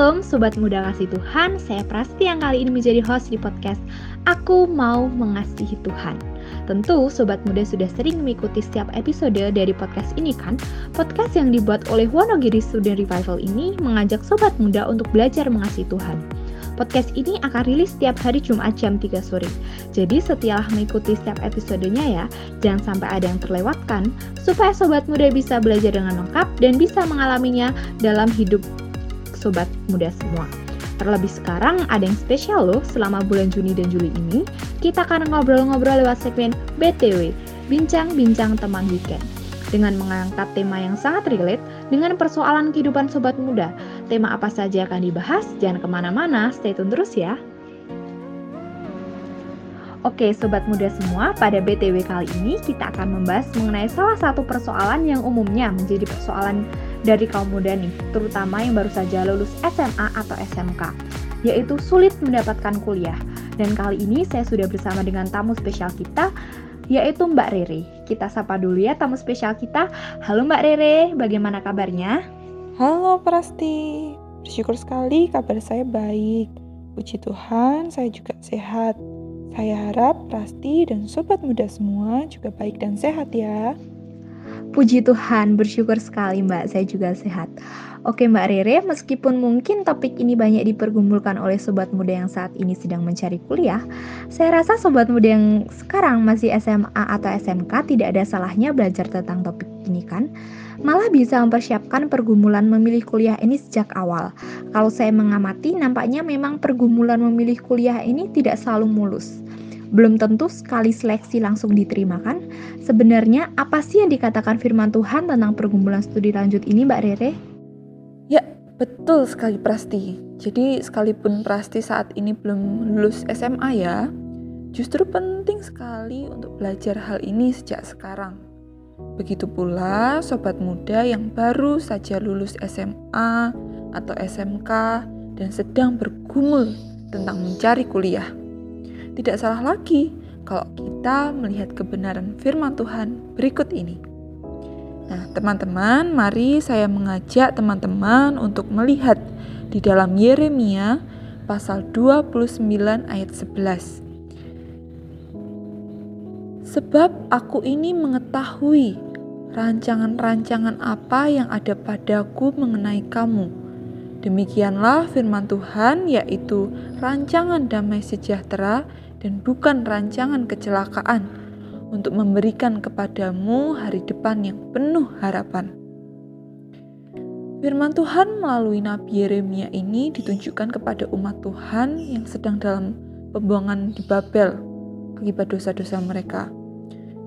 Shalom Sobat Muda Kasih Tuhan, saya Prasti yang kali ini menjadi host di podcast Aku Mau Mengasihi Tuhan. Tentu Sobat Muda sudah sering mengikuti setiap episode dari podcast ini kan? Podcast yang dibuat oleh Wonogiri Student Revival ini mengajak Sobat Muda untuk belajar mengasihi Tuhan. Podcast ini akan rilis setiap hari Jumat jam 3 sore. Jadi setialah mengikuti setiap episodenya ya, jangan sampai ada yang terlewatkan, supaya Sobat Muda bisa belajar dengan lengkap dan bisa mengalaminya dalam hidup sobat muda semua. Terlebih sekarang ada yang spesial loh selama bulan Juni dan Juli ini, kita akan ngobrol-ngobrol lewat segmen BTW, Bincang-Bincang Teman Weekend. Dengan mengangkat tema yang sangat relate dengan persoalan kehidupan sobat muda. Tema apa saja akan dibahas, jangan ke mana-mana, stay tune terus ya. Oke, sobat muda semua, pada BTW kali ini kita akan membahas mengenai salah satu persoalan yang umumnya menjadi persoalan dari kaum muda nih, terutama yang baru saja lulus SMA atau SMK, yaitu sulit mendapatkan kuliah. Dan kali ini saya sudah bersama dengan tamu spesial kita, yaitu Mbak Rere. Kita sapa dulu ya tamu spesial kita. Halo Mbak Rere, bagaimana kabarnya? Halo Prasti, bersyukur sekali kabar saya baik. Puji Tuhan, saya juga sehat. Saya harap Prasti dan sobat muda semua juga baik dan sehat ya. Puji Tuhan, bersyukur sekali Mbak, saya juga sehat. Oke Mbak Rere, meskipun mungkin topik ini banyak dipergumulkan oleh sobat muda yang saat ini sedang mencari kuliah, saya rasa sobat muda yang sekarang masih SMA atau SMK tidak ada salahnya belajar tentang topik ini kan? Malah bisa mempersiapkan pergumulan memilih kuliah ini sejak awal. Kalau saya mengamati, nampaknya memang pergumulan memilih kuliah ini tidak selalu mulus belum tentu sekali seleksi langsung diterima kan? Sebenarnya apa sih yang dikatakan firman Tuhan tentang pergumulan studi lanjut ini Mbak Rere? Ya, betul sekali Prasti. Jadi sekalipun Prasti saat ini belum lulus SMA ya, justru penting sekali untuk belajar hal ini sejak sekarang. Begitu pula sobat muda yang baru saja lulus SMA atau SMK dan sedang bergumul tentang mencari kuliah. Tidak salah lagi kalau kita melihat kebenaran firman Tuhan berikut ini. Nah, teman-teman, mari saya mengajak teman-teman untuk melihat di dalam Yeremia pasal 29 ayat 11. Sebab aku ini mengetahui rancangan-rancangan apa yang ada padaku mengenai kamu. Demikianlah firman Tuhan, yaitu rancangan damai sejahtera dan bukan rancangan kecelakaan untuk memberikan kepadamu hari depan yang penuh harapan. Firman Tuhan melalui Nabi Yeremia ini ditunjukkan kepada umat Tuhan yang sedang dalam pembuangan di Babel akibat dosa-dosa mereka.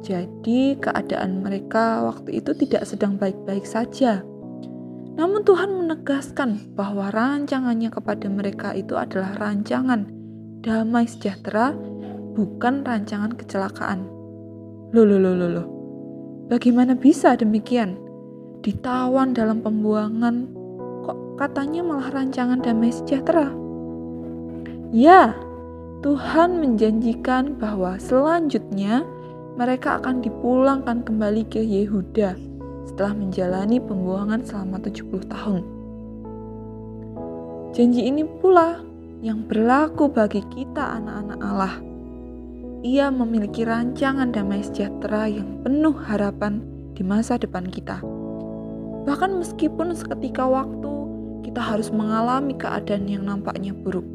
Jadi, keadaan mereka waktu itu tidak sedang baik-baik saja. Namun, Tuhan menegaskan bahwa rancangannya kepada mereka itu adalah rancangan damai sejahtera, bukan rancangan kecelakaan. Loh, loh, loh, loh, loh. Bagaimana bisa demikian? Ditawan dalam pembuangan, kok katanya malah rancangan damai sejahtera? Ya, Tuhan menjanjikan bahwa selanjutnya mereka akan dipulangkan kembali ke Yehuda setelah menjalani pembuangan selama 70 tahun. Janji ini pula yang berlaku bagi kita anak-anak Allah. Ia memiliki rancangan damai sejahtera yang penuh harapan di masa depan kita. Bahkan meskipun seketika waktu kita harus mengalami keadaan yang nampaknya buruk.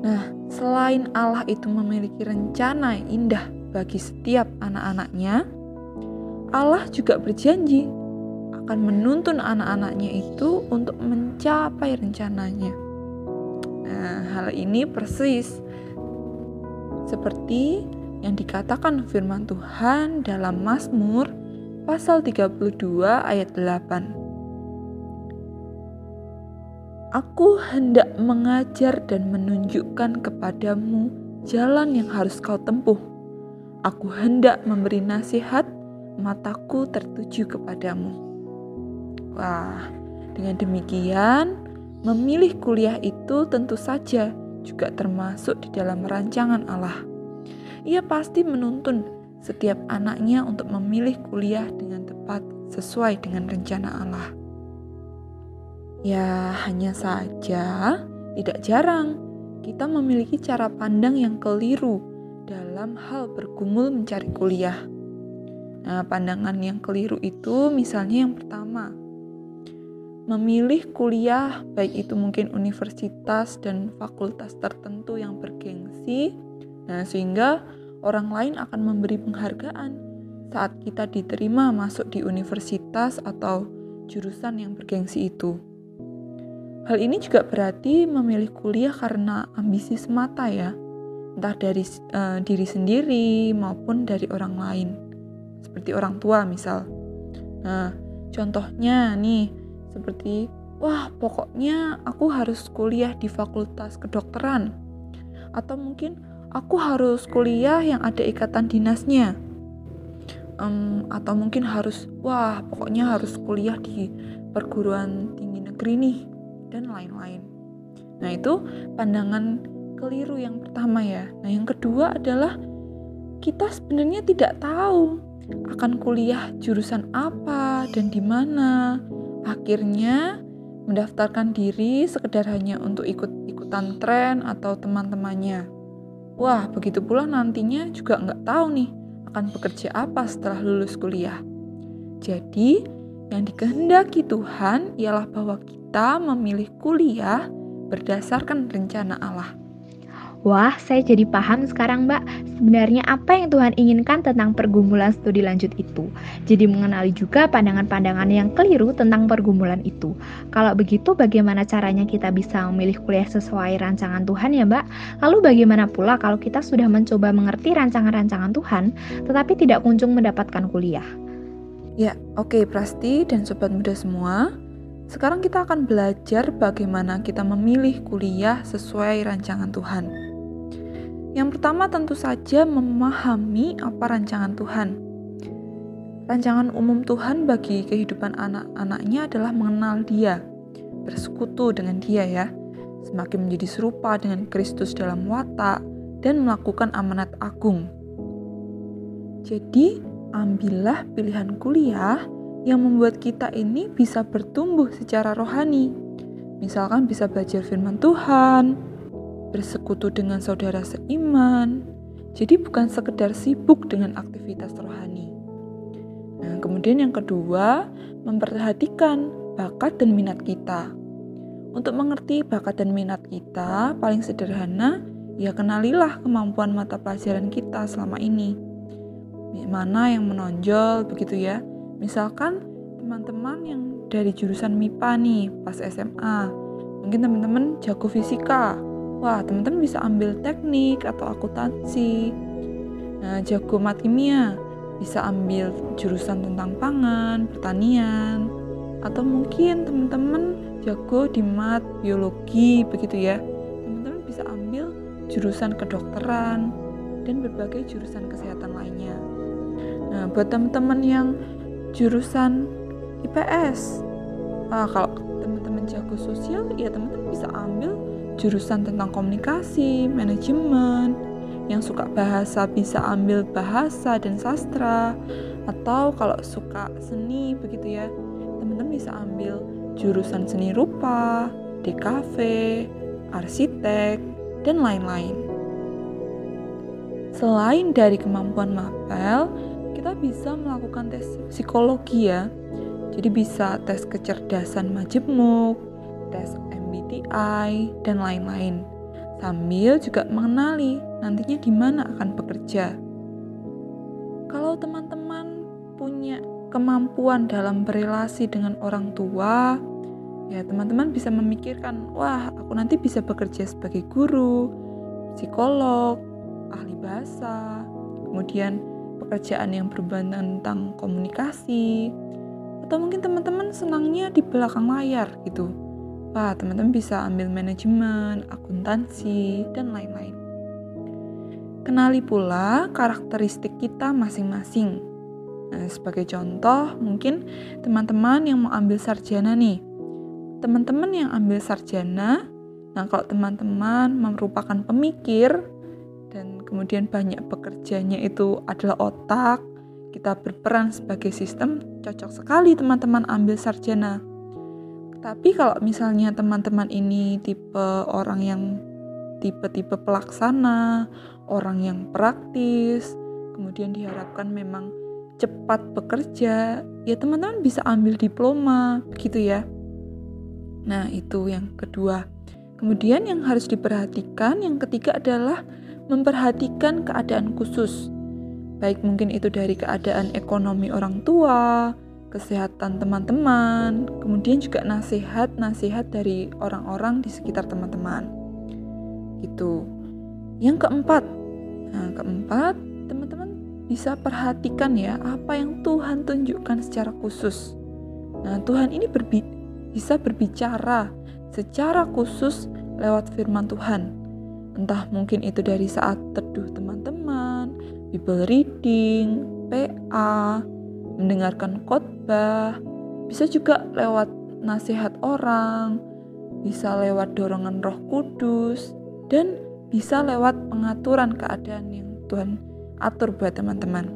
Nah, selain Allah itu memiliki rencana yang indah bagi setiap anak-anaknya, Allah juga berjanji akan menuntun anak-anaknya itu untuk mencapai rencananya. Nah, hal ini persis seperti yang dikatakan firman Tuhan dalam Mazmur pasal 32 ayat 8. Aku hendak mengajar dan menunjukkan kepadamu jalan yang harus kau tempuh. Aku hendak memberi nasihat, mataku tertuju kepadamu. Wah, dengan demikian, memilih kuliah itu tentu saja juga termasuk di dalam rancangan Allah. Ia pasti menuntun setiap anaknya untuk memilih kuliah dengan tepat sesuai dengan rencana Allah. Ya, hanya saja tidak jarang kita memiliki cara pandang yang keliru dalam hal bergumul mencari kuliah. Nah, pandangan yang keliru itu misalnya yang pertama, memilih kuliah baik itu mungkin universitas dan fakultas tertentu yang bergengsi. Nah, sehingga orang lain akan memberi penghargaan saat kita diterima masuk di universitas atau jurusan yang bergengsi itu. Hal ini juga berarti memilih kuliah karena ambisi semata ya, entah dari uh, diri sendiri maupun dari orang lain, seperti orang tua misal. Nah, contohnya nih, seperti, wah pokoknya aku harus kuliah di fakultas kedokteran, atau mungkin aku harus kuliah yang ada ikatan dinasnya, um, atau mungkin harus, wah pokoknya harus kuliah di perguruan tinggi negeri nih, dan lain-lain. Nah, itu pandangan keliru yang pertama ya. Nah, yang kedua adalah kita sebenarnya tidak tahu akan kuliah jurusan apa dan di mana. Akhirnya mendaftarkan diri sekedar hanya untuk ikut-ikutan tren atau teman-temannya. Wah, begitu pula nantinya juga nggak tahu nih akan bekerja apa setelah lulus kuliah. Jadi, yang dikehendaki Tuhan ialah bahwa kita memilih kuliah berdasarkan rencana Allah. Wah, saya jadi paham sekarang, Mbak. Sebenarnya apa yang Tuhan inginkan tentang pergumulan studi lanjut itu. Jadi mengenali juga pandangan-pandangan yang keliru tentang pergumulan itu. Kalau begitu, bagaimana caranya kita bisa memilih kuliah sesuai rancangan Tuhan ya, Mbak? Lalu bagaimana pula kalau kita sudah mencoba mengerti rancangan-rancangan Tuhan, tetapi tidak kunjung mendapatkan kuliah? Ya, oke okay, Prasti dan Sobat Muda semua. Sekarang kita akan belajar bagaimana kita memilih kuliah sesuai rancangan Tuhan. Yang pertama tentu saja memahami apa rancangan Tuhan. Rancangan umum Tuhan bagi kehidupan anak-anaknya adalah mengenal dia, bersekutu dengan dia ya, semakin menjadi serupa dengan Kristus dalam watak, dan melakukan amanat agung. Jadi, ambillah pilihan kuliah yang membuat kita ini bisa bertumbuh secara rohani. Misalkan bisa belajar firman Tuhan, bersekutu dengan saudara seiman. Jadi bukan sekedar sibuk dengan aktivitas rohani. Nah, kemudian yang kedua, memperhatikan bakat dan minat kita. Untuk mengerti bakat dan minat kita, paling sederhana, ya kenalilah kemampuan mata pelajaran kita selama ini mana yang menonjol begitu ya. Misalkan teman-teman yang dari jurusan MIPA nih pas SMA, mungkin teman-teman jago fisika. Wah, teman-teman bisa ambil teknik atau akuntansi. Nah, jago mat kimia bisa ambil jurusan tentang pangan, pertanian, atau mungkin teman-teman jago di mat biologi begitu ya. Teman-teman bisa ambil jurusan kedokteran dan berbagai jurusan kesehatan lainnya. Nah, buat teman-teman yang jurusan IPS, nah, kalau teman-teman jago sosial, ya teman-teman bisa ambil jurusan tentang komunikasi, manajemen, yang suka bahasa bisa ambil bahasa dan sastra, atau kalau suka seni begitu ya, teman-teman bisa ambil jurusan seni rupa, DKV, arsitek, dan lain-lain. Selain dari kemampuan mapel, kita bisa melakukan tes psikologi ya. Jadi bisa tes kecerdasan majemuk, tes MBTI, dan lain-lain. Sambil juga mengenali nantinya di mana akan bekerja. Kalau teman-teman punya kemampuan dalam berelasi dengan orang tua, ya teman-teman bisa memikirkan, wah aku nanti bisa bekerja sebagai guru, psikolog, ahli bahasa, kemudian pekerjaan yang berhubungan tentang komunikasi, atau mungkin teman-teman senangnya di belakang layar gitu. Wah, teman-teman bisa ambil manajemen, akuntansi, dan lain-lain. Kenali pula karakteristik kita masing-masing. Nah, sebagai contoh, mungkin teman-teman yang mau ambil sarjana nih. Teman-teman yang ambil sarjana, nah kalau teman-teman merupakan pemikir, kemudian banyak pekerjanya itu adalah otak, kita berperan sebagai sistem, cocok sekali teman-teman ambil sarjana. Tapi kalau misalnya teman-teman ini tipe orang yang tipe-tipe pelaksana, orang yang praktis, kemudian diharapkan memang cepat bekerja, ya teman-teman bisa ambil diploma, begitu ya. Nah, itu yang kedua. Kemudian yang harus diperhatikan yang ketiga adalah memperhatikan keadaan khusus. Baik mungkin itu dari keadaan ekonomi orang tua, kesehatan teman-teman, kemudian juga nasihat-nasihat dari orang-orang di sekitar teman-teman. Gitu. Yang keempat. Nah, keempat, teman-teman bisa perhatikan ya apa yang Tuhan tunjukkan secara khusus. Nah, Tuhan ini berbi bisa berbicara secara khusus lewat firman Tuhan. Entah mungkin itu dari saat teduh teman-teman, Bible reading, PA, mendengarkan khotbah, bisa juga lewat nasihat orang, bisa lewat dorongan Roh Kudus, dan bisa lewat pengaturan keadaan yang Tuhan atur buat teman-teman.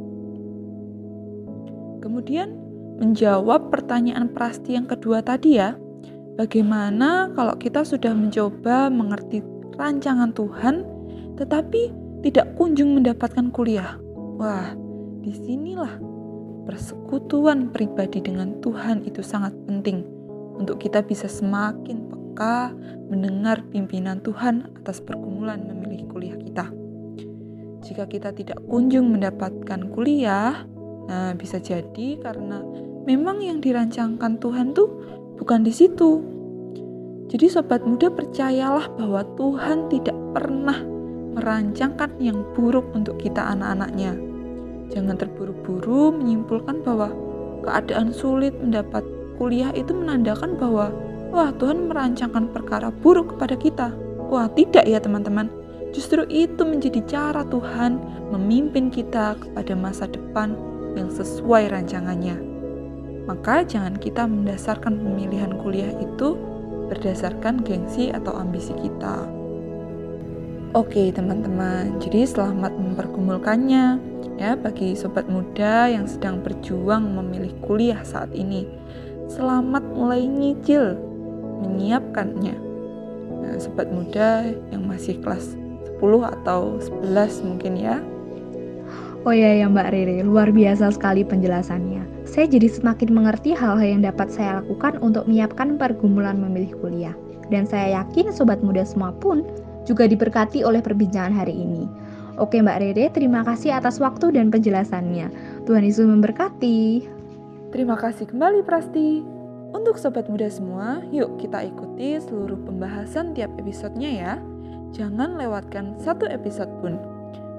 Kemudian menjawab pertanyaan Prasti yang kedua tadi ya. Bagaimana kalau kita sudah mencoba mengerti rancangan Tuhan, tetapi tidak kunjung mendapatkan kuliah? Wah, di sinilah persekutuan pribadi dengan Tuhan itu sangat penting untuk kita bisa semakin peka mendengar pimpinan Tuhan atas pergumulan memilih kuliah kita. Jika kita tidak kunjung mendapatkan kuliah, nah bisa jadi karena memang yang dirancangkan Tuhan tuh bukan di situ. Jadi sobat muda percayalah bahwa Tuhan tidak pernah merancangkan yang buruk untuk kita anak-anaknya. Jangan terburu-buru menyimpulkan bahwa keadaan sulit mendapat kuliah itu menandakan bahwa wah Tuhan merancangkan perkara buruk kepada kita. Wah, tidak ya teman-teman. Justru itu menjadi cara Tuhan memimpin kita kepada masa depan yang sesuai rancangannya. Maka jangan kita mendasarkan pemilihan kuliah itu berdasarkan gengsi atau ambisi kita. Oke teman-teman, jadi selamat mempergumulkannya ya bagi sobat muda yang sedang berjuang memilih kuliah saat ini. Selamat mulai nyicil menyiapkannya. Nah, sobat muda yang masih kelas 10 atau 11 mungkin ya. Oh iya ya Mbak Riri, luar biasa sekali penjelasannya saya jadi semakin mengerti hal-hal yang dapat saya lakukan untuk menyiapkan pergumulan memilih kuliah. Dan saya yakin sobat muda semua pun juga diberkati oleh perbincangan hari ini. Oke Mbak Rere, terima kasih atas waktu dan penjelasannya. Tuhan Yesus memberkati. Terima kasih kembali Prasti. Untuk sobat muda semua, yuk kita ikuti seluruh pembahasan tiap episodenya ya. Jangan lewatkan satu episode pun.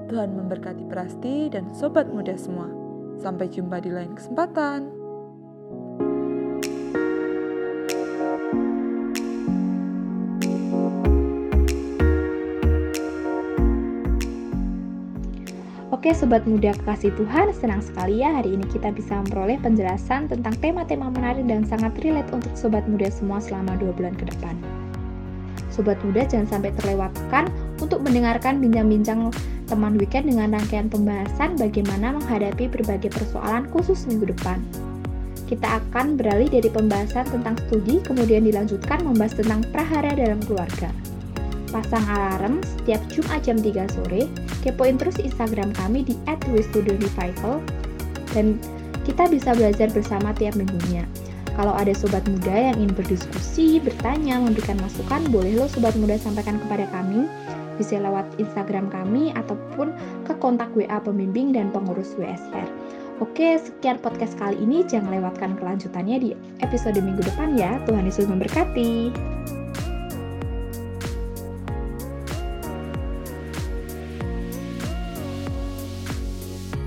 Tuhan memberkati Prasti dan sobat muda semua. Sampai jumpa di lain kesempatan. Oke Sobat Muda Kasih Tuhan, senang sekali ya hari ini kita bisa memperoleh penjelasan tentang tema-tema menarik dan sangat relate untuk Sobat Muda semua selama dua bulan ke depan. Sobat Muda jangan sampai terlewatkan untuk mendengarkan bincang-bincang teman weekend dengan rangkaian pembahasan bagaimana menghadapi berbagai persoalan khusus minggu depan. Kita akan beralih dari pembahasan tentang studi, kemudian dilanjutkan membahas tentang prahara dalam keluarga. Pasang alarm setiap Jumat jam 3 sore, kepoin terus Instagram kami di @wisstudio_revival dan kita bisa belajar bersama tiap minggunya. Kalau ada sobat muda yang ingin berdiskusi, bertanya, memberikan masukan, boleh lo sobat muda sampaikan kepada kami bisa lewat Instagram kami ataupun ke kontak WA pembimbing dan pengurus WSR. Oke, sekian podcast kali ini. Jangan lewatkan kelanjutannya di episode minggu depan ya. Tuhan Yesus memberkati.